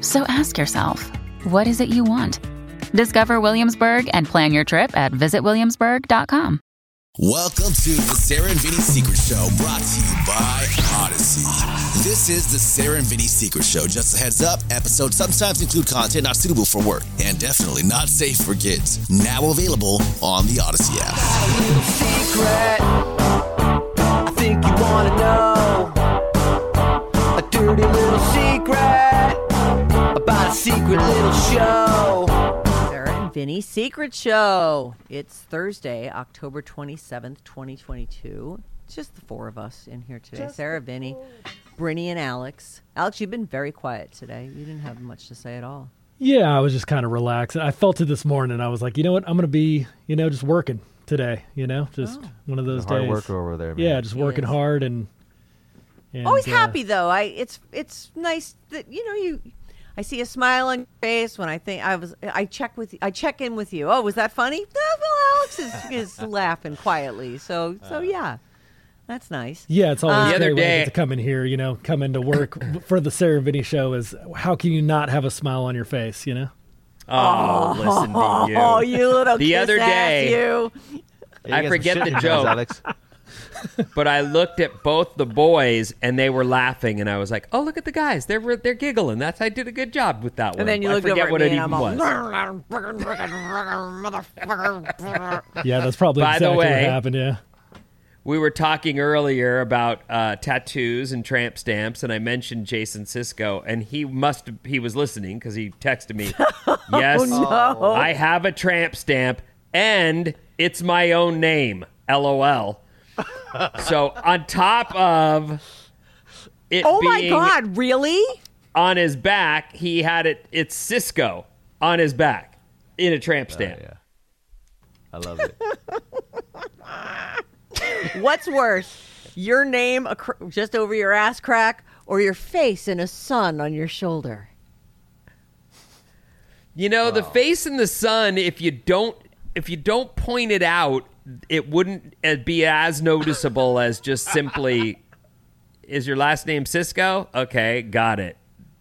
So ask yourself, what is it you want? Discover Williamsburg and plan your trip at visitwilliamsburg.com. Welcome to the Sarah and Vinny Secret Show, brought to you by Odyssey. This is the Sarah and Vinny Secret Show. Just a heads up, episodes sometimes include content not suitable for work and definitely not safe for kids. Now available on the Odyssey app. secret. I think you wanna know a dirty little secret about a secret little show. Sarah and Vinny Secret Show. It's Thursday, October 27th, 2022. It's just the four of us in here today. Sarah, Vinny, Brinny, and Alex. Alex, you've been very quiet today. You didn't have much to say at all. Yeah, I was just kind of relaxed. I felt it this morning. I was like, you know what? I'm going to be, you know, just working today. You know, just one of those hard days. worker over there, man. Yeah, just He working is. hard and. and Always uh, happy though. I it's it's nice that you know you. I see a smile on your face when I think I was. I check with. I check in with you. Oh, was that funny? "Ah, well, Alex is, is laughing quietly. So so yeah, that's nice. Yeah, it's always Uh, great The other day- to come in here. You know, come into work for the Sarah and Vinny show. Is how can you not have a smile on your face? You know. Oh, listen to you. Oh, you little The other kiss-ass day- you. Yeah, I you got forget the joke. Alex. but I looked at both the boys and they were laughing, and I was like, "Oh, look at the guys! They're they're giggling. That's I did a good job with that one." And then you I looked forget over at what me it even was. Yeah, that's probably By the way- what happened. Yeah. We were talking earlier about uh, tattoos and tramp stamps, and I mentioned Jason Cisco, and he must he was listening because he texted me. yes, no. I have a tramp stamp, and it's my own name. LOL. So on top of it Oh my God! Really? on his back, he had it. It's Cisco on his back in a tramp oh, stamp. yeah. I love it. What's worse, your name acr- just over your ass crack, or your face in a sun on your shoulder? You know, the face in the sun, if you don't if you don't point it out, it wouldn't uh, be as noticeable as just simply is your last name Cisco? Okay, got it.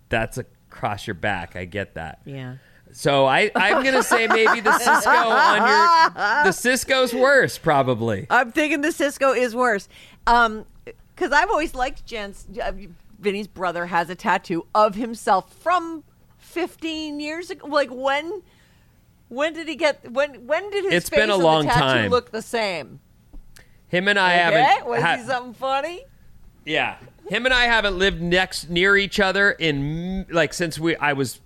That's across your back. I get that. Yeah. So I I'm going to say maybe the Cisco on your the Cisco's worse probably. I'm thinking the Cisco is worse. Um, because I've always liked Jen's. Uh, Vinny's brother has a tattoo of himself from 15 years ago. Like when? When did he get? When? When did his It's face been a and long the tattoo time. look the same? Him and I Okay, haven't was ha- he something funny? Yeah, him and I haven't lived next near each other in like since we I was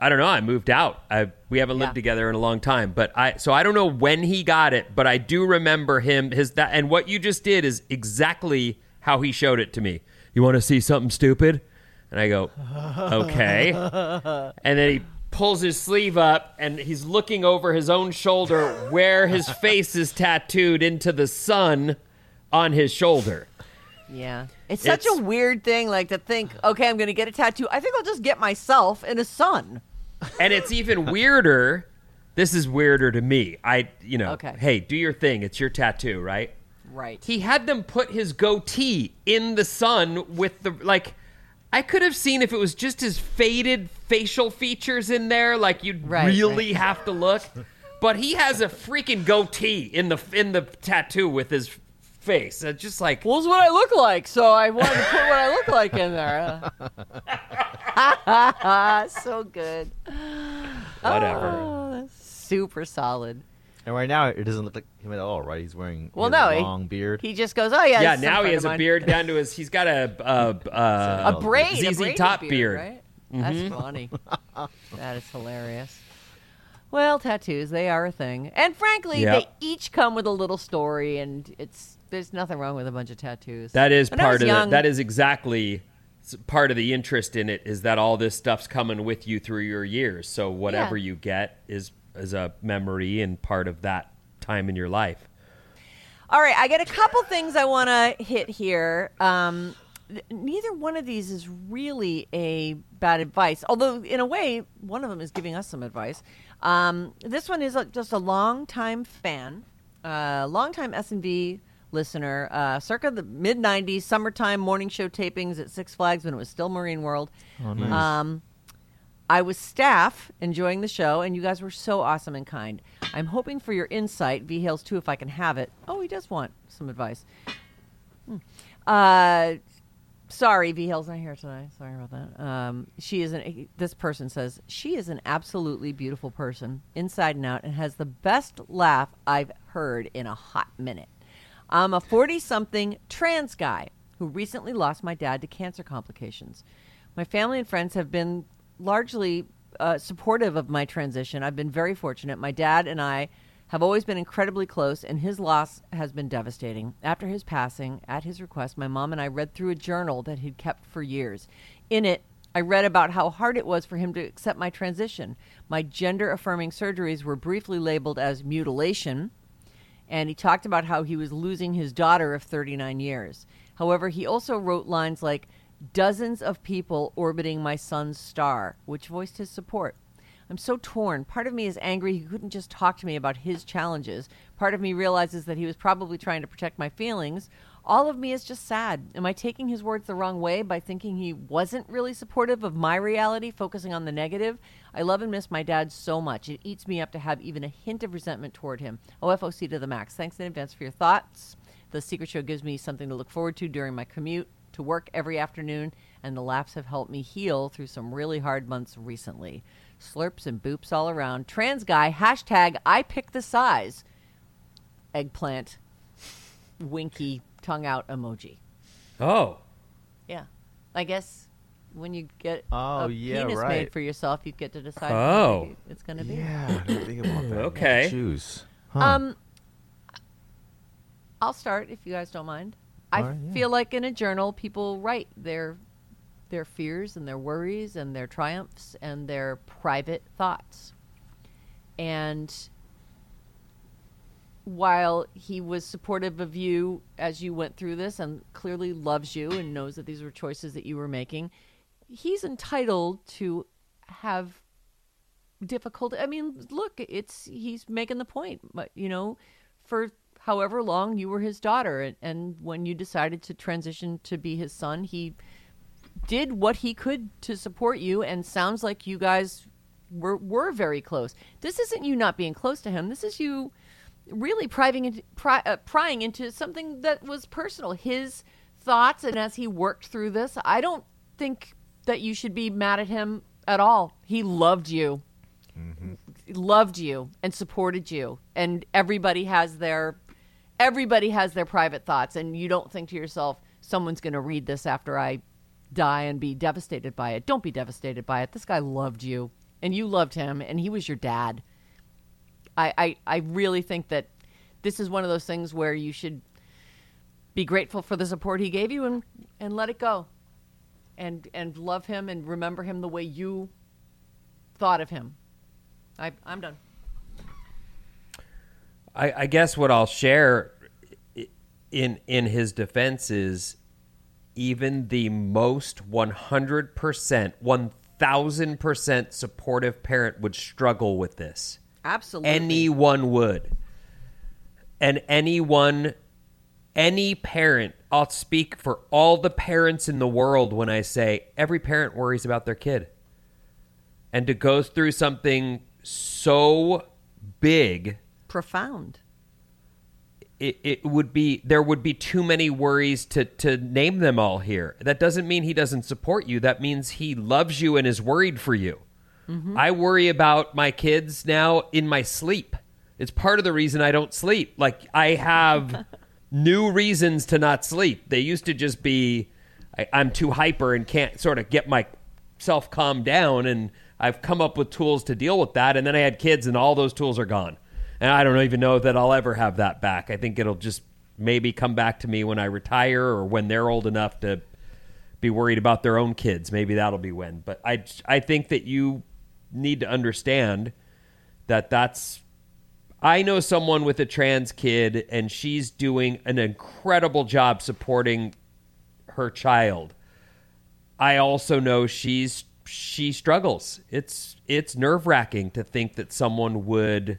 I don't know I moved out. I we haven't lived Yeah. together in a long time, but I so I don't know when he got it, but I do remember him his that and what you just did is exactly how he showed it to me. You want to see something stupid? And I go, okay. and then he pulls his sleeve up and he's looking over his own shoulder where his face is tattooed into the sun on his shoulder. Yeah. It's such It's- a weird thing, like to think, okay, I'm going to get a tattoo. I think I'll just get myself in a sun. and it's even weirder. This is weirder to me. I, you know, Okay. hey, do your thing. It's your tattoo, right? Right. He had them put his goatee in the sun with the like. I could have seen if it was just his faded facial features in there, like you'd Right, really have to look. But he has a freaking goatee in the in the tattoo with his face. It's just like Well, it's what I look like, so I wanted to put what I look like in there. so good. whatever. Oh, super solid. And right now, it doesn't look like him at all, right? He's wearing Well, no, a he- long beard. He just goes, oh yeah. yeah, this is some now he has a beard down to his. He's got a a, uh, a braid, a ZZ Top beard, beard. right? That's funny. that is hilarious. Well, tattoos, they are a thing. And frankly, they each come with a little story and it's there's nothing wrong with a bunch of tattoos. That is When I part of young- it. That is exactly s- part of the interest in it is that all this stuff's coming with you through your years. So whatever you get is is a memory and part of that time in your life. All right, I got a couple things I want to hit here. Um, neither one of these is really a bad advice, although in a way, one of them is giving us some advice. Um, this one is a, just a long-time fan, uh, long-time S and V listener, uh, circa the mid '90s, summertime morning show tapings at Six Flags when it was still Marine World. oh, nice. Um, I was staff enjoying the show, and you guys were so awesome and kind. I'm hoping for your insight, V Hales too, if I can have it. Oh, he does want some advice. Hmm. Uh, sorry, V Hale's not here tonight. Sorry about that. Um, she is an. This person says she is an absolutely beautiful person, inside and out, and has the best laugh I've heard in a hot minute. I'm a 40 something trans guy who recently lost my dad to cancer complications. My family and friends have been largely uh, supportive of my transition. I've been very fortunate. My dad and I have always been incredibly close, and his loss has been devastating. After his passing, at his request, my mom and I read through a journal that he'd kept for years. In it, I read about how hard it was for him to accept my transition. My gender affirming surgeries were briefly labeled as mutilation, and he talked about how he was losing his daughter of 39 years. However, he also wrote lines like, dozens of people orbiting my son's star, which voiced his support. I'm so torn. Part of me is angry he couldn't just talk to me about his challenges. Part of me realizes that he was probably trying to protect my feelings. All of me is just sad. Am I taking his words the wrong way by thinking he wasn't really supportive of my reality, focusing on the negative? I love and miss my dad so much. It eats me up to have even a hint of resentment toward him. OFOC to the max. Thanks in advance for your thoughts. The Secret Show gives me something to look forward to during my commute to work every afternoon, and the laughs have helped me heal through some really hard months recently. Slurps and boops all around. Trans guy, hashtag I pick the size. Eggplant, winky, tongue out emoji. Oh, Yeah. I guess when you get Oh, a yeah, penis made for yourself, you get to decide Oh. how it's going to be. yeah, I didn't think about that. Okay. Choose. Um, I'll start if you guys don't mind. I All right, yeah. feel like in a journal, people write their their fears and their worries and their triumphs and their private thoughts. And while he was supportive of you as you went through this and clearly loves you and knows that these were choices that you were making, he's entitled to have difficult i mean look it's he's making the point but you know for however long you were his daughter and, and when you decided to transition to be his son he did what he could to support you and sounds like you guys were were very close. This isn't you not being close to him. This is you really prying into, pry, uh, prying into something that was personal his thoughts and as he worked through this i don't think that you should be mad at him at all. He loved you. Loved you and supported you and everybody has their everybody has their private thoughts and you don't think to yourself someone's going to read this after i die and be devastated by it. Don't be devastated by it. This guy loved you and you loved him and he was your dad. I i, I really think that this is one of those things where you should be grateful for the support he gave you and and let it go. And and love him and remember him the way you thought of him. I, I'm done. I, I guess what I'll share in in his defense is even the most 100%, 1000% supportive parent would struggle with this. Absolutely. Anyone would. And anyone, any parent, I'll speak for all the parents in the world when I say every parent worries about their kid. And to go through something so big profound. It, it would be there would be too many worries to to name them all here. That doesn't mean he doesn't support you. That means he loves you and is worried for you. Mm-hmm. I worry about my kids now in my sleep It's part of the reason I don't sleep. Like I have new reasons to not sleep. They used to just be I, I'm too hyper and can't sort of get myself calmed down. And I've come up with tools to deal with that. And then I had kids, and all those tools are gone. And I don't even know that I'll ever have that back. I think it'll just maybe come back to me when I retire or when they're old enough to be worried about their own kids. Maybe that'll be when. But I, I think that you need to understand that that's. I know someone with a trans kid, and she's doing an incredible job supporting her child. I also know she's she struggles. It's it's nerve wracking to think that someone would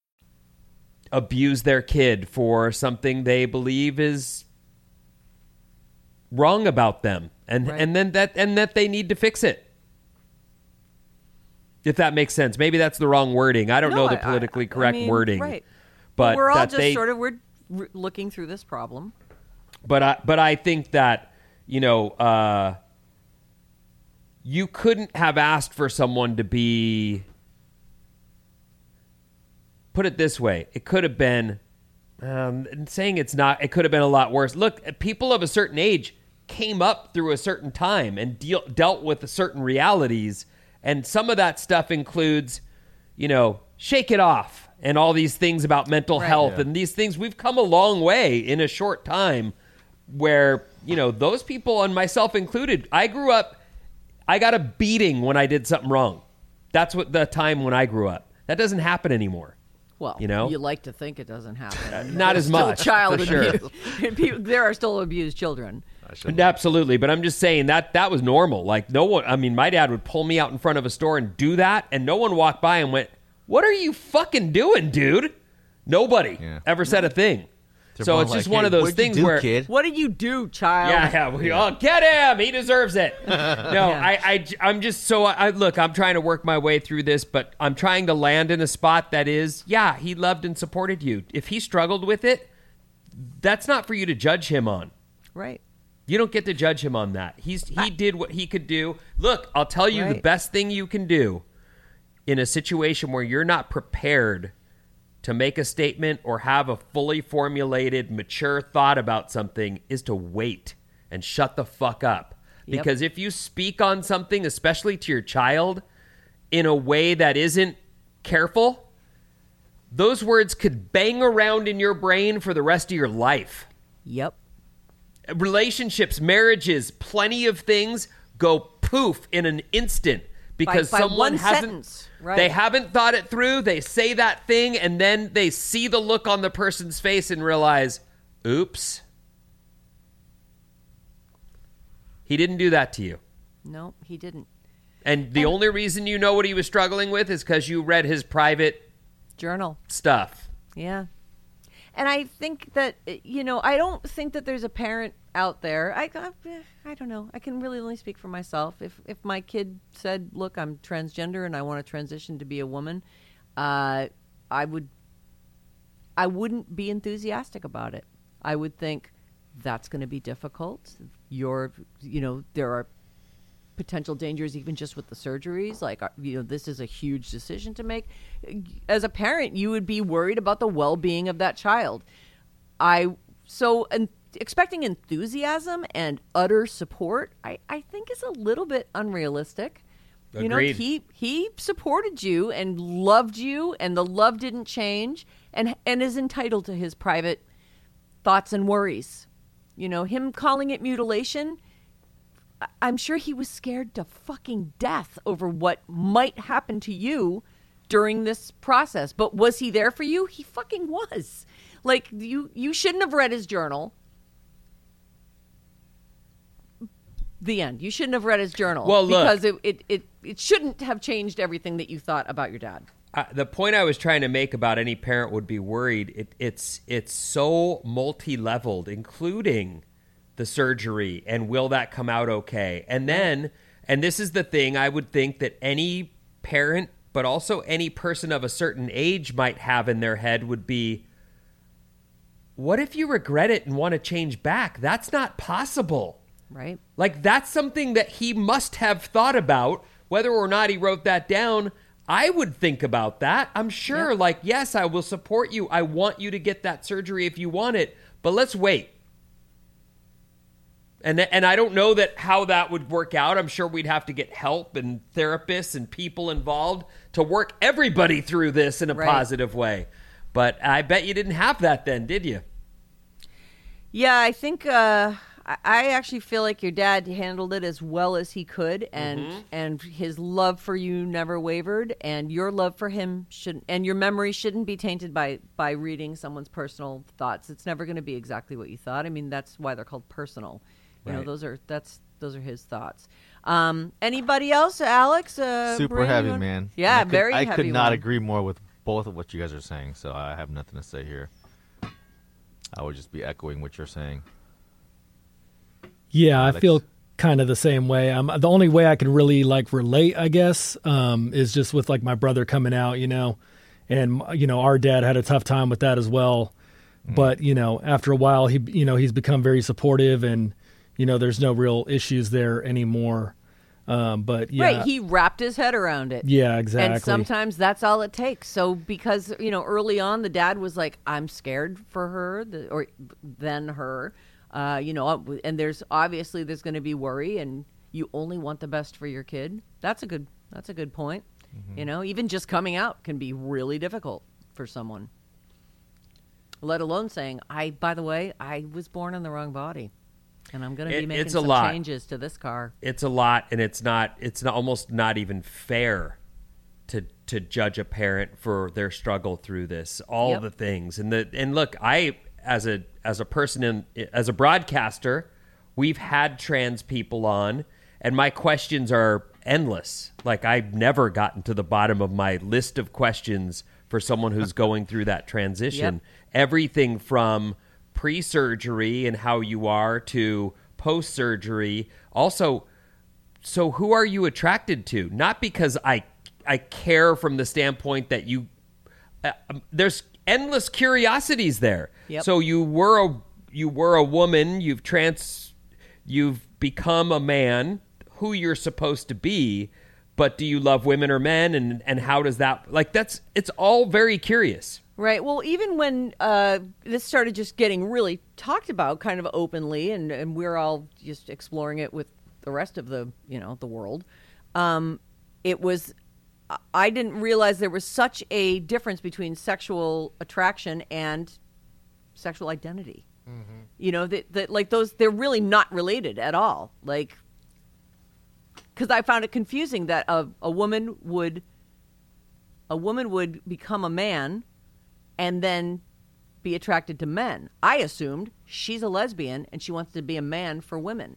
Abuse their kid for something they believe is wrong about them and and then that and that they need to fix it if that makes sense maybe that's the wrong wording i don't No, know the politically I- I correct mean, wording right. but we're all that just they sort of we're looking through this problem. but I but I think that you know uh, you couldn't have asked for someone to be. Put it this way: it could have been. Um, and saying it's not, it could have been a lot worse. Look, people of a certain age came up through a certain time and deal, dealt with certain realities, and some of that stuff includes, you know, shake it off and all these things about mental health and these things. We've come a long way in a short time where, you know, those people and myself included, I grew up, I got a beating when I did something wrong. That's what the time when I grew up. That doesn't happen anymore. Well, You know? you like to think it doesn't happen. Uh, not as much, child sure. abuse. There are still abused children. Absolutely, but I'm just saying that that was normal. Like no one, I mean, my dad would pull me out in front of a store and do that, and no one walked by and went, "What are you fucking doing, dude?" Nobody Yeah. ever said a thing. They're so it's just like, one "Hey, of those things do, where kid? What did you do, child? yeah, yeah, we all get him. He deserves it. No, I, I, am just so. I look. I'm trying to work my way through this, but I'm trying to land in a spot that is, yeah, he loved and supported you. If he struggled with it, that's not for you to judge him on. Right. You don't get to judge him on that. He's he did what he could do. Look, I'll tell you the best thing you can do in a situation where you're not prepared to make a statement or have a fully formulated, mature thought about something is to wait and shut the fuck up. Yep. Because if you speak on something, especially to your child, in a way that isn't careful, those words could bang around in your brain for the rest of your life Yep. relationships, marriages, plenty of things go poof in an instant because by someone one hasn't sentence, right. they haven't thought it through. They say that thing and then they see the look on the person's face and realize, "Oops. He didn't do that to you." No, he didn't. And the only reason you know what he was struggling with is cuz you read his private Journal. stuff. Yeah. And I think that you know, I don't think that there's a parent out there. I I, I don't know. I can really only speak for myself. If if my kid said, "Look, I'm transgender and I want to transition to be a woman," uh, I would I wouldn't be enthusiastic about it. I would think that's going to be difficult. You're, you know, there are potential dangers even just with the surgeries like uh, you know this is a huge decision to make as a parent you would be worried about the well-being of that child i so and expecting enthusiasm and utter support i i think is a little bit unrealistic you know he he supported you and loved you and the love didn't change and and is entitled to his private thoughts and worries you know him calling it mutilation I'm sure he was scared to fucking death over what might happen to you during this process. But was he there for you? He fucking was. Like you you shouldn't have read his journal. The end. You shouldn't have read his journal. Well, look. because it, it, it, it shouldn't have changed everything that you thought about your dad. uh, the point I was trying to make about any parent would be worried. It, it's it's so multi-leveled, including the surgery and will that come out okay? And then, and this is the thing I would think that any parent, but also any person of a certain age might have in their head would be, what if you regret it and want to change back? That's not possible. Right. Like that's something that he must have thought about, whether or not he wrote that down. I would think about that. I'm sure, like, yes, I will support you. I want you to get that surgery if you want it, but let's wait. And and I don't know that how that would work out. I'm sure we'd have to get help and therapists and people involved to work everybody through this in a Right. positive way. But I bet you didn't have that then, did you? Yeah, I think uh, I- actually feel like your dad handled it as well as he could, and Mm-hmm. and his love for you never wavered, and your love for him shouldn't, and your memory shouldn't be tainted by by reading someone's personal thoughts. It's never going to be exactly what you thought. I mean, that's why they're called personal. You know, those are that's those are his thoughts. Um, anybody else, Alex? Uh, Super heavy, man. Yeah, I could, very. I could not one. agree more with both of what you guys are saying, so I have nothing to say here. I would just be echoing what you're saying. Yeah, I feel kind of the same way. Um, the only way I could really like relate, I guess, um, is just with like my brother coming out, you know, and you know our dad had a tough time with that as well. Mm. But you know, after a while, he you know he's become very supportive, and you know there's no real issues there anymore. Um, but yeah, Right, he wrapped his head around it. yeah, exactly. And sometimes that's all it takes. So because you know early on the dad was like, "I'm scared for her," the, or then her, uh, you know, and there's obviously there's going to be worry, and you only want the best for your kid. That's a good. That's a good point. You know, even just coming out can be really difficult for someone. Let alone saying, "I, by the way, I was born in the wrong body, and I'm going to be It- making it's a some lot. changes to this car." it's a lot and it's not it's not, almost not even fair to to judge a parent for their struggle through this all Yep. the things and the and look i as a as a person in as a broadcaster we've had trans people on and my questions are endless. Like i've never gotten to the bottom of my list of questions for someone who's going through that transition. Yep. everything from pre-surgery and how you are to post-surgery. Also so who are you attracted to? Not because i i care from the standpoint that you uh, um, there's endless curiosities there Yep. so you were a you were a woman you've trans you've become a man who you're supposed to be but do you love women or men and and how does that like that's it's all very curious Right. Well, even when uh, this started just getting really talked about kind of openly, and, and we're all just exploring it with the rest of the, you know, the world, um, it was, I- I didn't realize there was such a difference between sexual attraction and sexual identity. Mm-hmm. You know, that, that like those, they're really not related at all. Like, because I found it confusing that a, a woman would, a woman would become a man and then be attracted to men. I assumed she's a lesbian and she wants to be a man for women.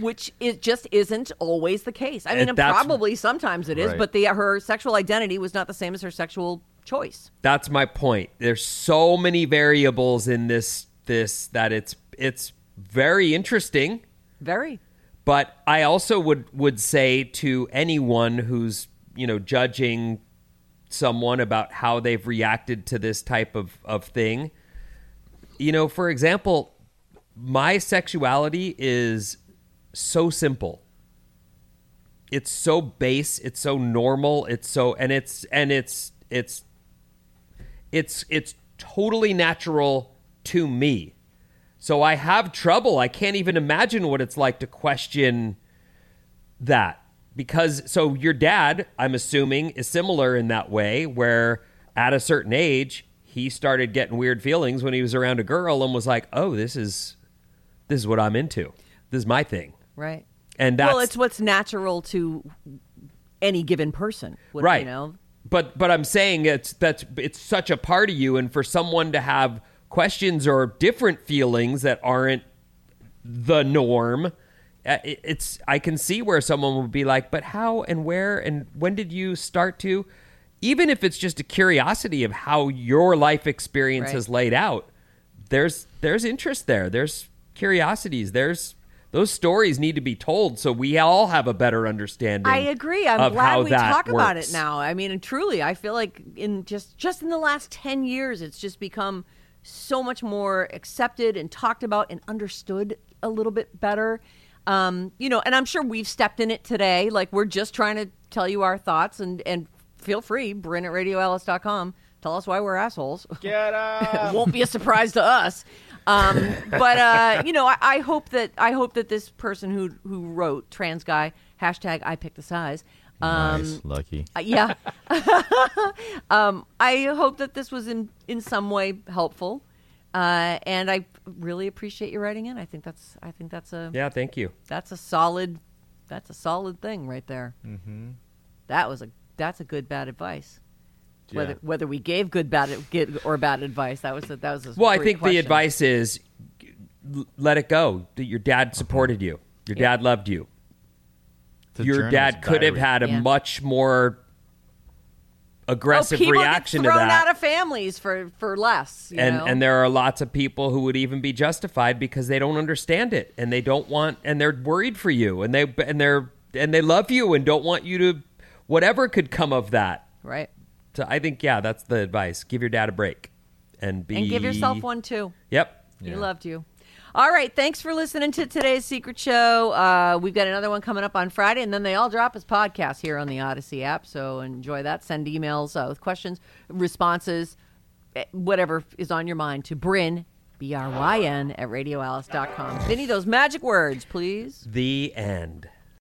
Which it just isn't always the case. I mean, And and that's- probably sometimes it is, Right. but the her sexual identity was not the same as her sexual choice. That's my point. There's so many variables in this this that it's it's very interesting. Very. But I also would would say to anyone who's you know judging someone about how they've reacted to this type of of thing, you know, for example, my sexuality is so simple. It's so base. It's so normal. It's so and it's and it's it's it's it's totally natural to me. So I have trouble. I can't even imagine what it's like to question that. Because so your dad, I'm assuming, is similar in that way where at a certain age, he started getting weird feelings when he was around a girl and was like, "Oh, this is this is what I'm into. This is my thing." Right. And that's well, it's what's natural to any given person. What- right You know, but but i'm saying it's that's it's such a part of you and for someone to have questions or different feelings that aren't the norm uh, it- it's i can see where someone would be like but how and where and when did you start to even if it's just a curiosity of how your life experience Right. has laid out, there's there's interest there. There's curiosities. There's those stories need to be told so we all have a better understanding. I agree. I'm of glad how we that talk about it now. I mean, and truly, I feel like in just just in the last ten years, it's just become so much more accepted and talked about and understood a little bit better. Um, you know, and I'm sure we've stepped in it today. Like we're just trying to tell you our thoughts, and and feel free, Bryn at radioalice.com. Tell us why we're assholes. Get it won't be a surprise to us. Um, but uh, you know, I, I hope that I hope that this person who who wrote trans guy hashtag I pick the size. Um, nice, lucky. uh, yeah. um, I hope that this was in in some way helpful, uh, and I really appreciate you writing in. I think that's I think that's a Yeah, thank you. that's a solid that's a solid thing right there. Mm-hmm. That was a that's a good bad advice. Whether Yeah. whether we gave good bad good or bad advice, that was a, that was a Well, I great think the advice is let it go. Your dad supported you. Your Yeah. dad loved you. It's Your dad could have had a Yeah. much more oh, aggressive oh, reaction get to thrown that. out of families for for less. You and know? and there are lots of people who would even be justified because they don't understand it and they don't want and they're worried for you and they and they're and they love you and don't want you to whatever could come of that. right. So I think yeah, that's the advice. Give your dad a break and be And give yourself one too. Yep. He loved you. All right. Thanks for listening to today's Secret Show. Uh, we've got another one coming up on Friday, and then they all drop as podcasts here on the Odyssey app. So enjoy that. Send emails uh, with questions, responses, eh, whatever is on your mind to Bryn, B R Y N, at radioalice.com. Vinny, those magic words, please. The end.